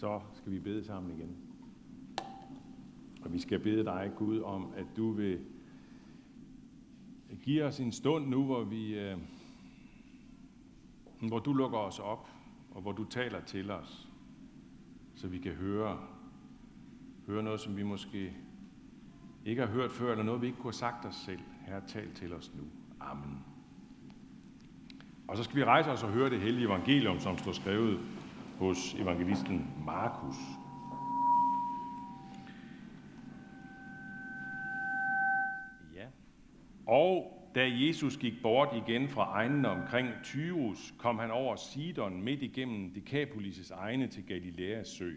så skal vi bede sammen igen. Og vi skal bede dig, Gud, om, at du vil give os en stund nu, hvor vi, øh, hvor du lukker os op, og hvor du taler til os, så vi kan høre, høre noget, som vi måske ikke har hørt før, eller noget, vi ikke kunne have sagt os selv. Herre, tal til os nu. Amen. Og så skal vi rejse os og høre det hellige evangelium, som står skrevet hos evangelisten Markus. Ja. Og da Jesus gik bort igen fra egnene omkring Tyrus, kom han over Sidon midt igennem Decapolis' egne til Galileas sø.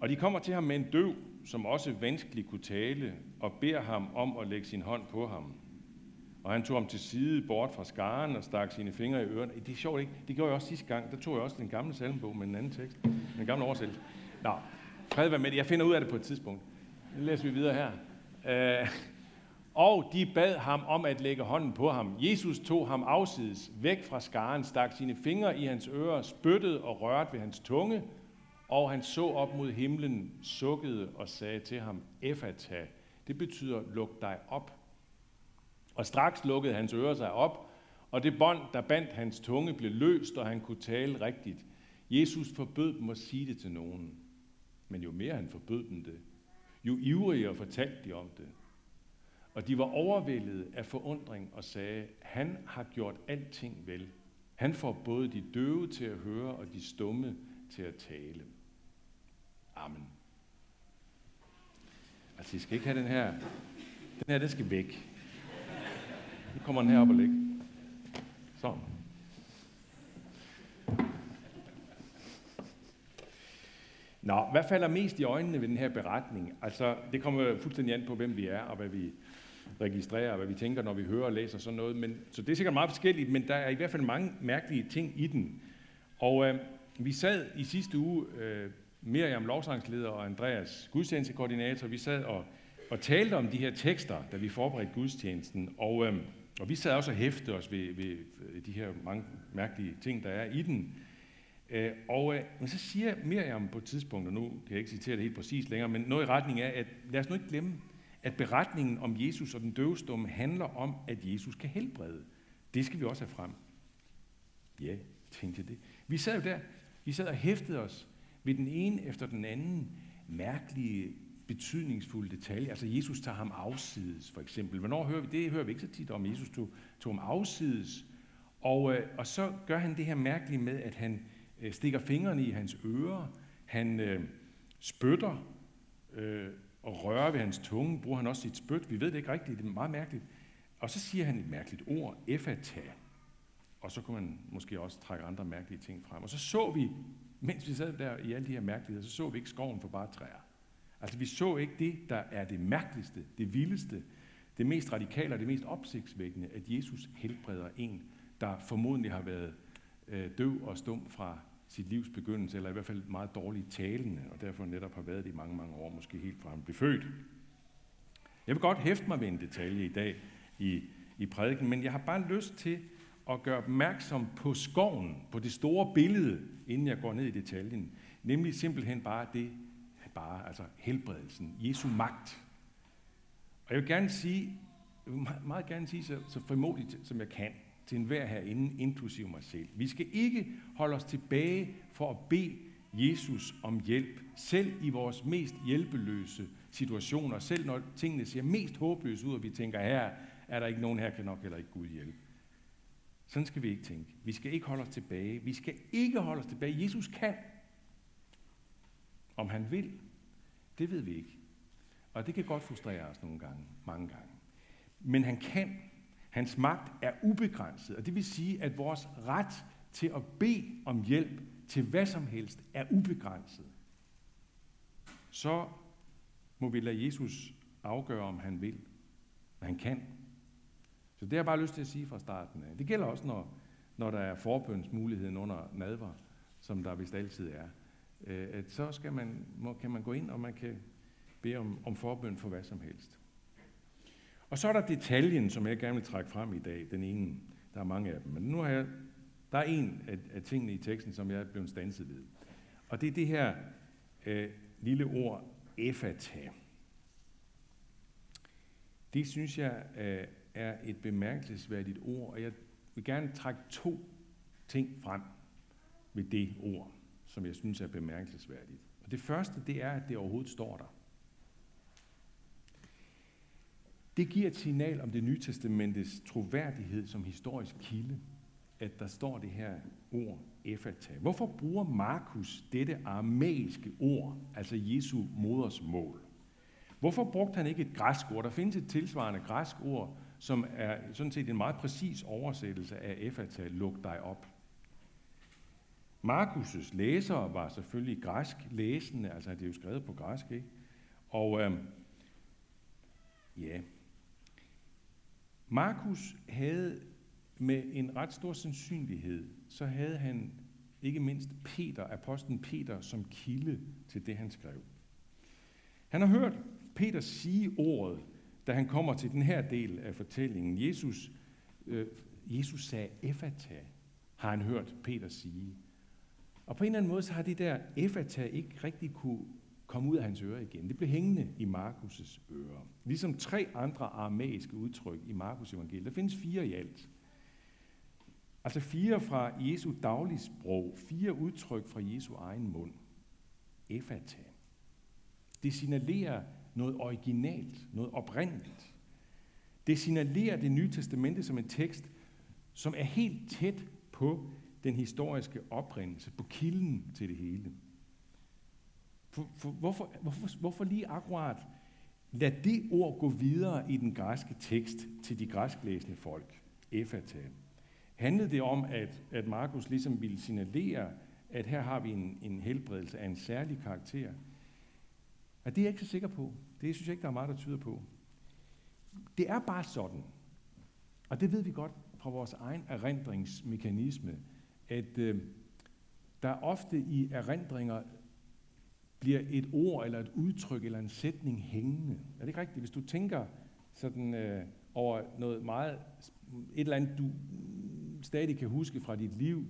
Og de kommer til ham med en døv, som også vanskeligt kunne tale, og beder ham om at lægge sin hånd på ham. Og han tog ham til side bort fra skaren og stak sine fingre i ørerne. Det er sjovt, ikke? Det gjorde jeg også sidste gang. Der tog jeg også den gamle salmbog med en anden tekst. Den gamle oversættelse. Nå, fred være med det. Jeg finder ud af det på et tidspunkt. Nu læser vi videre her. Øh, og de bad ham om at lægge hånden på ham. Jesus tog ham afsides, væk fra skaren, stak sine fingre i hans ører, spyttede og rørte ved hans tunge, og han så op mod himlen, sukkede og sagde til ham, Efata. Det betyder, luk dig op. Og straks lukkede hans ører sig op, og det bånd, der bandt hans tunge, blev løst, og han kunne tale rigtigt. Jesus forbød dem at sige det til nogen. Men jo mere han forbød dem det, jo ivrigere fortalte de om det. Og de var overvældet af forundring og sagde, han har gjort alting vel. Han får både de døve til at høre og de stumme til at tale. Amen. Altså, I skal ikke have den her. Den her, den skal væk. Nu kommer den herop og ligge. Sådan. Nå, hvad falder mest i øjnene ved den her beretning? Altså, det kommer fuldstændig an på, hvem vi er, og hvad vi registrerer, og hvad vi tænker, når vi hører og læser sådan noget. Men, så det er sikkert meget forskelligt, men der er i hvert fald mange mærkelige ting i den. Og øh, vi sad i sidste uge, øh, Miriam lovsangsleder og Andreas gudstjenestekoordinator, vi sad og, og talte om de her tekster, da vi forberedte gudstjenesten. Og, øh, og vi sad også og hæftede os ved, ved de her mange mærkelige ting, der er i den. Øh, og øh, men så siger Miriam på et tidspunkt, og nu kan jeg ikke citere det helt præcis længere, men noget i retning af, at lad os nu ikke glemme, at beretningen om Jesus og den døvstumme handler om, at Jesus kan helbrede. Det skal vi også have frem. Ja, tænkte jeg det. Vi sad jo der, vi sad og hæftede os ved den ene efter den anden mærkelige, betydningsfulde detalje. Altså Jesus tager ham afsides, for eksempel. Hvornår hører vi det? hører vi ikke så tit om. Jesus tog, tog ham afsides. Og, øh, og så gør han det her mærkelige med, at han øh, stikker fingrene i hans ører. Han øh, spytter øh, og rører ved hans tunge. Bruger han også sit spyt. Vi ved det ikke rigtigt. Det er meget mærkeligt. Og så siger han et mærkeligt ord. effata. Og så kunne man måske også trække andre mærkelige ting frem. Og så så vi mens vi sad der i alle de her mærkeligheder, så så vi ikke skoven for bare træer. Altså vi så ikke det, der er det mærkeligste, det vildeste, det mest radikale og det mest opsigtsvækkende, at Jesus helbreder en, der formodentlig har været øh, døv og stum fra sit livs begyndelse, eller i hvert fald meget dårligt talende, og derfor netop har været det i mange, mange år, måske helt fra han blev født. Jeg vil godt hæfte mig ved en detalje i dag i, i prædiken, men jeg har bare lyst til at gøre opmærksom på skoven, på det store billede, inden jeg går ned i detaljen. Nemlig simpelthen bare det, bare altså helbredelsen, Jesu magt. Og jeg vil gerne sige, jeg vil meget gerne sige så, så frimodigt som jeg kan, til enhver herinde, inklusive mig selv. Vi skal ikke holde os tilbage for at bede Jesus om hjælp, selv i vores mest hjælpeløse situationer, selv når tingene ser mest håbløse ud, og vi tænker, her er der ikke nogen, her kan nok heller ikke Gud hjælpe. Sådan skal vi ikke tænke. Vi skal ikke holde os tilbage. Vi skal ikke holde os tilbage. Jesus kan. Om han vil, det ved vi ikke. Og det kan godt frustrere os nogle gange, mange gange. Men han kan. Hans magt er ubegrænset, og det vil sige, at vores ret til at bede om hjælp til hvad som helst er ubegrænset. Så må vi lade Jesus afgøre, om han vil. Men han kan. Så det har jeg bare lyst til at sige fra starten af. Det gælder også, når, når der er forbønsmuligheden under nadver, som der vist altid er. Øh, at så skal man, må, kan man gå ind, og man kan bede om, om forbøn for hvad som helst. Og så er der detaljen, som jeg gerne vil trække frem i dag, den ene. Der er mange af dem. Men nu har jeg, der er en af, af tingene i teksten, som jeg er blevet stanset ved. Og det er det her øh, lille ord, efata. Det synes jeg øh, er et bemærkelsesværdigt ord, og jeg vil gerne trække to ting frem ved det ord, som jeg synes er bemærkelsesværdigt. Og det første, det er, at det overhovedet står der. Det giver et signal om det nye testamentes troværdighed som historisk kilde, at der står det her ord, efata. Hvorfor bruger Markus dette aramæiske ord, altså Jesu modersmål? Hvorfor brugte han ikke et græsk ord? Der findes et tilsvarende græsk ord, som er sådan set en meget præcis oversættelse af efata, luk dig op. Markus' læsere var selvfølgelig græsk læsende, altså det er jo skrevet på græsk, ikke? Og øh, ja, Markus havde med en ret stor sandsynlighed, så havde han ikke mindst Peter, apostlen Peter, som kilde til det, han skrev. Han har hørt Peter sige ordet, da han kommer til den her del af fortællingen. Jesus, øh, Jesus sagde efata, har han hørt Peter sige. Og på en eller anden måde, så har det der efata ikke rigtig kunne komme ud af hans ører igen. Det blev hængende i Markus' ører. Ligesom tre andre aramæiske udtryk i Markus evangeliet. Der findes fire i alt. Altså fire fra Jesu dagligsprog, fire udtryk fra Jesu egen mund. Efata. Det signalerer noget originalt, noget oprindeligt. Det signalerer det nye testamente som en tekst, som er helt tæt på den historiske oprindelse, på kilden til det hele. For, for, hvorfor, hvorfor, hvorfor lige akkurat lad det ord gå videre i den græske tekst til de græsklæsende folk? Efata. Handlede det om, at, at Markus ligesom ville signalere, at her har vi en, en helbredelse af en særlig karakter? Og det er jeg ikke så sikker på. Det synes jeg ikke, der er meget, der tyder på. Det er bare sådan, og det ved vi godt fra vores egen erindringsmekanisme, at øh, der ofte i erindringer bliver et ord eller et udtryk eller en sætning hængende. Er det ikke rigtigt? Hvis du tænker sådan øh, over noget meget, et eller andet, du stadig kan huske fra dit liv,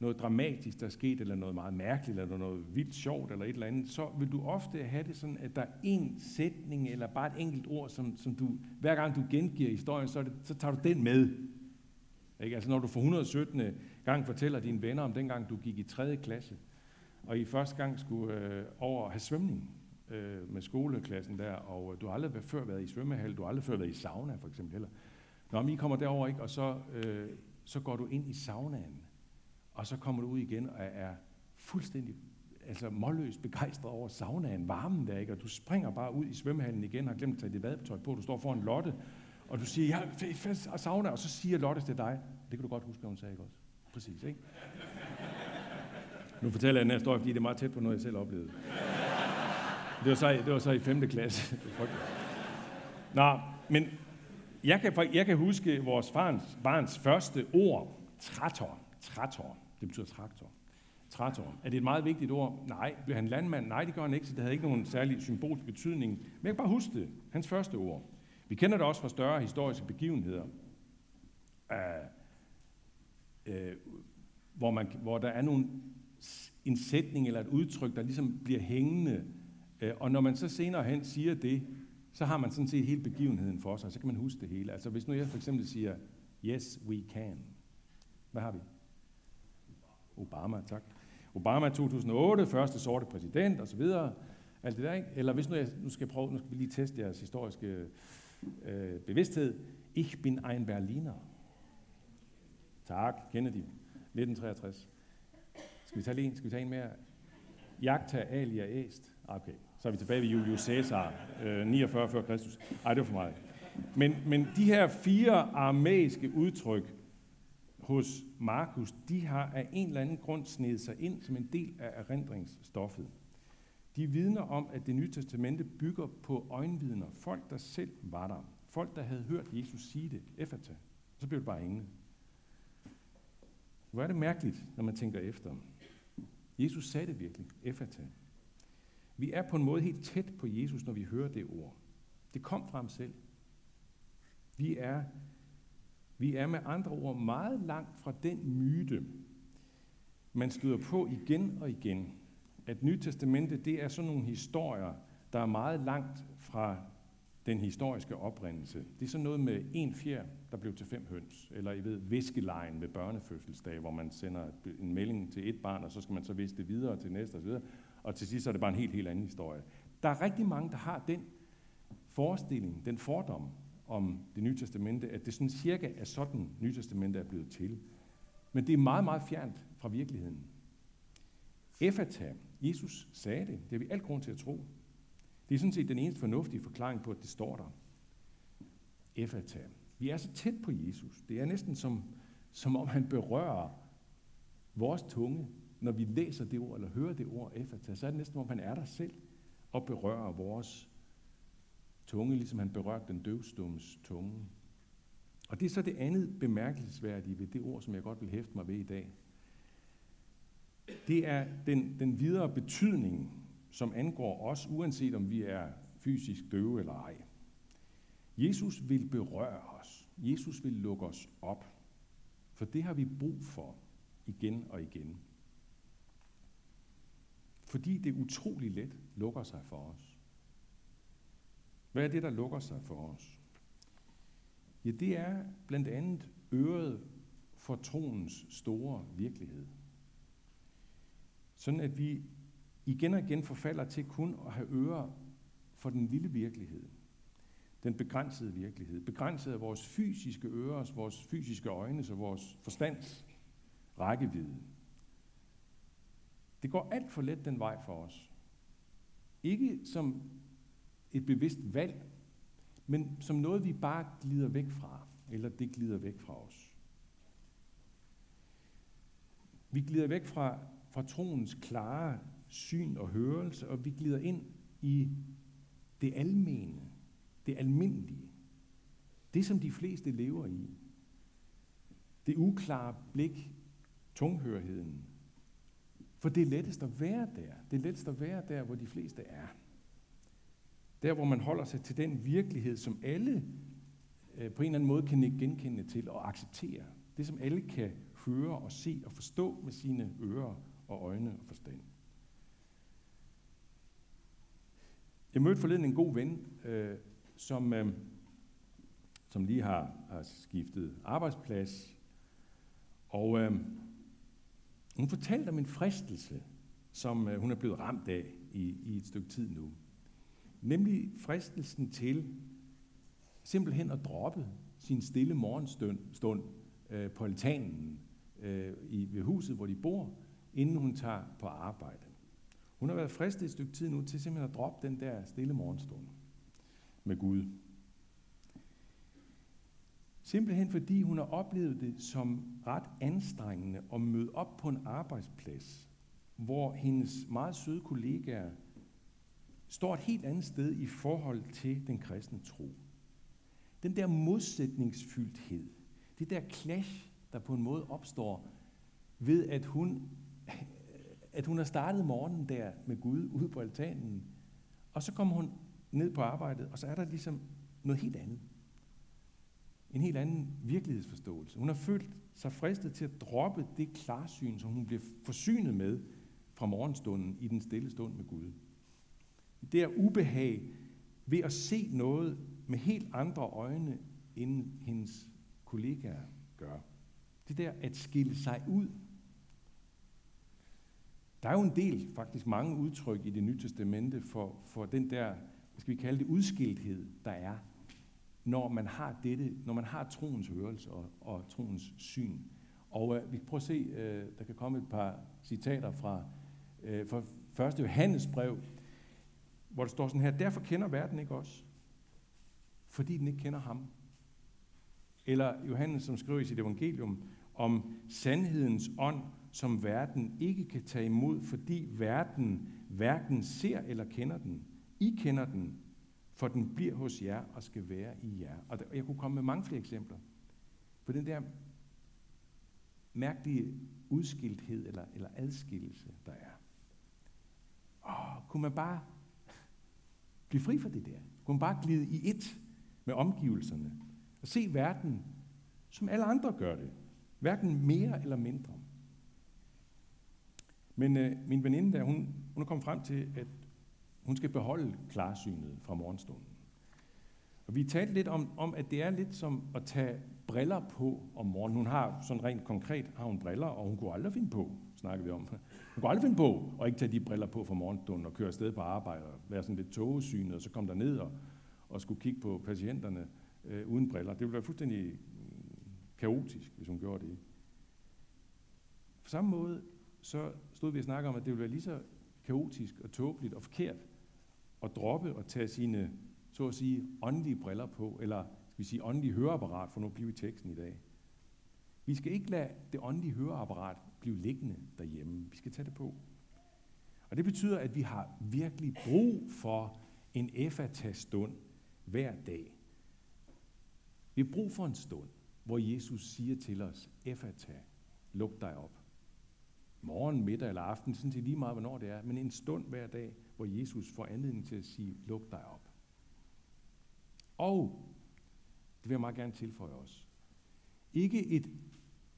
noget dramatisk, der er sket, eller noget meget mærkeligt, eller noget vildt sjovt, eller et eller andet, så vil du ofte have det sådan, at der er en sætning, eller bare et enkelt ord, som, som du, hver gang du gengiver historien, så, det, så tager du den med. Ikke? Altså når du for 117. Øh, gang fortæller dine venner om dengang, du gik i 3. klasse, og I første gang skulle øh, over have svømning øh, med skoleklassen der, og øh, du har aldrig før været i svømmehal, du har aldrig før været i sauna for eksempel heller. Når I kommer derover ikke, og så, øh, så går du ind i saunaen, og så kommer du ud igen og er fuldstændig altså målløst begejstret over saunaen, varmen der, ikke? og du springer bare ud i svømmehallen igen, har glemt at tage dit badetøj på, du står foran Lotte, og du siger, ja, fast og savner, og så siger Lotte til dig, det kan du godt huske, hvad hun sagde, ikke også? Præcis, ikke? Nu fortæller jeg den her historie, fordi det er meget tæt på noget, jeg selv oplevede. Det var så, det var så i 5. klasse. Nå, men jeg kan, jeg kan huske vores barns, barns første ord, traktor. Traktor. Det betyder traktor. Traktor. Er det et meget vigtigt ord? Nej. Blev han landmand? Nej, det gør han ikke, så det havde ikke nogen særlig symbolsk betydning. Men jeg kan bare huske det. Hans første ord. Vi kender det også fra større historiske begivenheder. Uh, uh, hvor, man, hvor der er nogle, en sætning eller et udtryk, der ligesom bliver hængende. Uh, og når man så senere hen siger det, så har man sådan set hele begivenheden for sig, så kan man huske det hele. Altså hvis nu jeg for eksempel siger, yes, we can. Hvad har vi? Obama, tak. Obama 2008, første sorte præsident og så videre. Alt det der, ikke? Eller hvis nu, jeg, nu skal jeg prøve, nu skal vi lige teste jeres historiske øh, bevidsthed. Ich bin ein Berliner. Tak, Kennedy. 1963. Skal vi tage en? Skal vi tage en mere? Jagta alia est. Ah, okay, så er vi tilbage ved Julius Caesar, øh, 49 før Kristus. Ej, det var for meget. Men, men de her fire aramæiske udtryk hos Markus, de har af en eller anden grund snedet sig ind som en del af erindringsstoffet. De vidner om, at det nye testamente bygger på øjenvidner. Folk, der selv var der. Folk, der havde hørt Jesus sige det. Effata. Så blev det bare ingen. Hvor er det mærkeligt, når man tænker efter. Jesus sagde det virkelig. Effata. Vi er på en måde helt tæt på Jesus, når vi hører det ord. Det kom fra ham selv. Vi er, vi er med andre ord meget langt fra den myte, man støder på igen og igen, at Nyt Testamente, det er sådan nogle historier, der er meget langt fra den historiske oprindelse. Det er sådan noget med en fjer, der blev til fem høns, eller I ved, viskelejen ved børnefødselsdag, hvor man sender en melding til et barn, og så skal man så viske det videre til næste osv., og til sidst så er det bare en helt, helt anden historie. Der er rigtig mange, der har den forestilling, den fordom om det nye testamente, at det sådan cirka er sådan, nye testamente er blevet til. Men det er meget, meget fjernt fra virkeligheden. Efata, Jesus sagde det, det har vi alt grund til at tro. Det er sådan set den eneste fornuftige forklaring på, at det står der. Efata. Vi er så tæt på Jesus. Det er næsten som, som om han berører vores tunge, når vi læser det ord, eller hører det ord, efata, så er det næsten, som om han er der selv og berører vores tunge, ligesom han berørte den døvstummes tunge. Og det er så det andet bemærkelsesværdige ved det ord, som jeg godt vil hæfte mig ved i dag. Det er den, den videre betydning, som angår os, uanset om vi er fysisk døve eller ej. Jesus vil berøre os. Jesus vil lukke os op. For det har vi brug for igen og igen. Fordi det utrolig let lukker sig for os. Hvad er det, der lukker sig for os? Ja, det er blandt andet øret for troens store virkelighed. Sådan at vi igen og igen forfalder til kun at have ører for den lille virkelighed. Den begrænsede virkelighed. Begrænset af vores fysiske ører, vores fysiske øjne og vores forstands rækkevidde. Det går alt for let den vej for os. Ikke som et bevidst valg, men som noget, vi bare glider væk fra, eller det glider væk fra os. Vi glider væk fra, fra troens klare syn og hørelse, og vi glider ind i det almene, det almindelige, det som de fleste lever i. Det uklare blik, tunghørheden. For det er lettest at være der. Det er lettest at være der, hvor de fleste er. Der, hvor man holder sig til den virkelighed, som alle øh, på en eller anden måde kan genkende til og acceptere. Det, som alle kan høre og se og forstå med sine ører og øjne og forstand. Jeg mødte forleden en god ven, øh, som, øh, som lige har, har skiftet arbejdsplads. Og øh, hun fortalte om en fristelse, som øh, hun er blevet ramt af i, i et stykke tid nu. Nemlig fristelsen til simpelthen at droppe sin stille morgenstund stund, øh, på altanen øh, i, ved huset, hvor de bor, inden hun tager på arbejde. Hun har været fristet et stykke tid nu til simpelthen at droppe den der stille morgenstund med Gud. Simpelthen fordi hun har oplevet det som ret anstrengende at møde op på en arbejdsplads, hvor hendes meget søde kollegaer står et helt andet sted i forhold til den kristne tro. Den der modsætningsfyldthed, det der clash, der på en måde opstår ved, at hun, at hun har startet morgenen der med Gud ude på altanen, og så kommer hun ned på arbejdet, og så er der ligesom noget helt andet. En helt anden virkelighedsforståelse. Hun har følt sig fristet til at droppe det klarsyn, som hun blev forsynet med fra morgenstunden i den stille stund med Gud. Det er ubehag ved at se noget med helt andre øjne, end hendes kollegaer gør. Det der at skille sig ud. Der er jo en del, faktisk mange udtryk i det nye testamente for, for den der, skal vi kalde det, udskilthed, der er, når man har dette, når man har troens hørelse og, og troens syn. Og øh, vi kan prøve at se, øh, der kan komme et par citater fra, øh, fra 1. Johannes brev, hvor der står sådan her, derfor kender verden ikke os, fordi den ikke kender ham. Eller Johannes, som skriver i sit evangelium om sandhedens ånd, som verden ikke kan tage imod, fordi verden hverken ser eller kender den. I kender den, for den bliver hos jer og skal være i jer. Og jeg kunne komme med mange flere eksempler på den der mærkelige udskilthed eller, eller adskillelse, der er. Åh, kunne man bare blive fri fra det der. Kunne man bare glide i et med omgivelserne og se verden, som alle andre gør det. Hverken mere eller mindre. Men øh, min veninde der, hun, hun er kommet frem til, at hun skal beholde klarsynet fra morgenstunden. Og vi talte lidt om, om, at det er lidt som at tage briller på om morgenen. Hun har sådan rent konkret har hun briller, og hun kunne aldrig finde på, snakker vi om. Hun kunne aldrig finde på at ikke tage de briller på fra morgenstunden og køre afsted på arbejde og være sådan lidt togesynet, og så komme der ned og, og skulle kigge på patienterne øh, uden briller. Det ville være fuldstændig mm, kaotisk, hvis hun gjorde det. På samme måde så stod vi og snakkede om, at det ville være lige så kaotisk og tåbeligt og forkert at droppe og tage sine, så at sige, åndelige briller på, eller skal vi sige åndelige høreapparat, for nu bliver i teksten i dag. Vi skal ikke lade det åndelige høreapparat blive liggende derhjemme. Vi skal tage det på. Og det betyder, at vi har virkelig brug for en efata-stund hver dag. Vi har brug for en stund, hvor Jesus siger til os, efata, luk dig op. Morgen, middag eller aften, sådan set lige meget, hvornår det er, men en stund hver dag, hvor Jesus får anledning til at sige, luk dig op. Og, det vil jeg meget gerne tilføje os, ikke et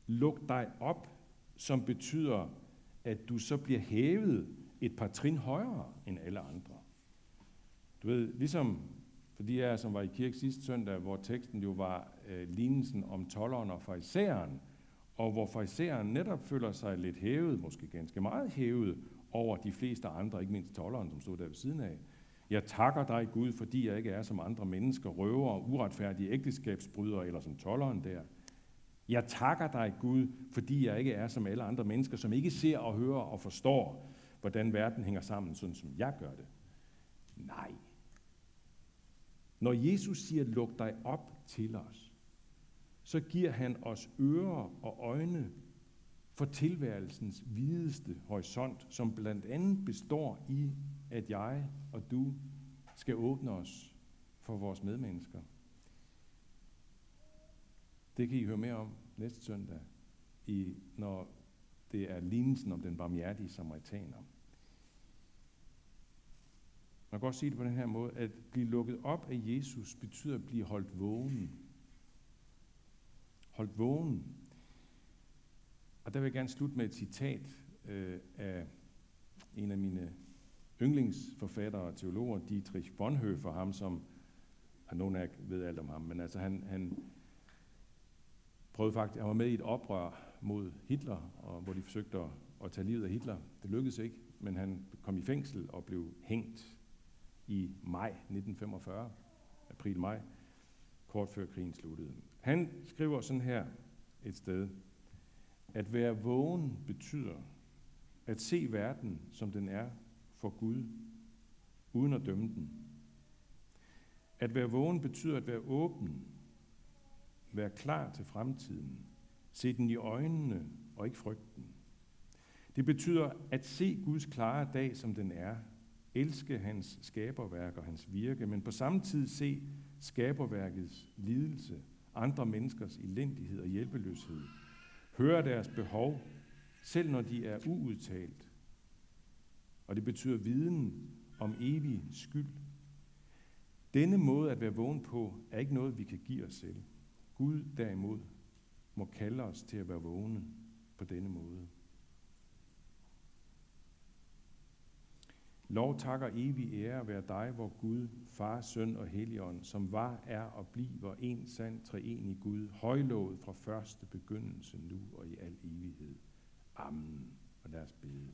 luk dig op, som betyder, at du så bliver hævet et par trin højere end alle andre. Du ved, ligesom for de af som var i kirke sidste søndag, hvor teksten jo var øh, lignelsen om tolleren og farisæeren, og hvor farisæeren netop føler sig lidt hævet, måske ganske meget hævet, over de fleste andre, ikke mindst tolleren, som stod der ved siden af. Jeg takker dig, Gud, fordi jeg ikke er som andre mennesker, røver, uretfærdige ægteskabsbrydere eller som tolleren der. Jeg takker dig, Gud, fordi jeg ikke er som alle andre mennesker, som ikke ser og hører og forstår, hvordan verden hænger sammen, sådan som jeg gør det. Nej. Når Jesus siger, luk dig op til os, så giver han os ører og øjne for tilværelsens videste horisont, som blandt andet består i, at jeg og du skal åbne os for vores medmennesker. Det kan I høre mere om næste søndag, i, når det er lignelsen om den barmhjertige samaritaner. Man kan godt sige det på den her måde, at blive lukket op af Jesus betyder at blive holdt vågen. Holdt vågen. Og der vil jeg gerne slutte med et citat øh, af en af mine yndlingsforfattere og teologer, Dietrich Bonhoeffer, ham som, og nogen af ved alt om ham, men altså han, han prøvede faktisk, han var med i et oprør mod Hitler, og hvor de forsøgte at, at tage livet af Hitler. Det lykkedes ikke, men han kom i fængsel og blev hængt i maj 1945, april-maj, kort før krigen sluttede. Han skriver sådan her et sted, at være vågen betyder at se verden, som den er for Gud, uden at dømme den. At være vågen betyder at være åben, være klar til fremtiden, se den i øjnene og ikke frygten. Det betyder at se Guds klare dag, som den er, elske hans skaberværk og hans virke, men på samme tid se skaberværkets lidelse, andre menneskers elendighed og hjælpeløshed, høre deres behov, selv når de er uudtalt. Og det betyder viden om evig skyld. Denne måde at være vågen på er ikke noget, vi kan give os selv. Gud derimod må kalde os til at være vågne på denne måde. Lov takker evig ære være dig, hvor Gud, Far, Søn og Helligånd, som var, er og bliver en sand treenig Gud, højlovet fra første begyndelse nu og i al evighed. Amen. Og lad os bede.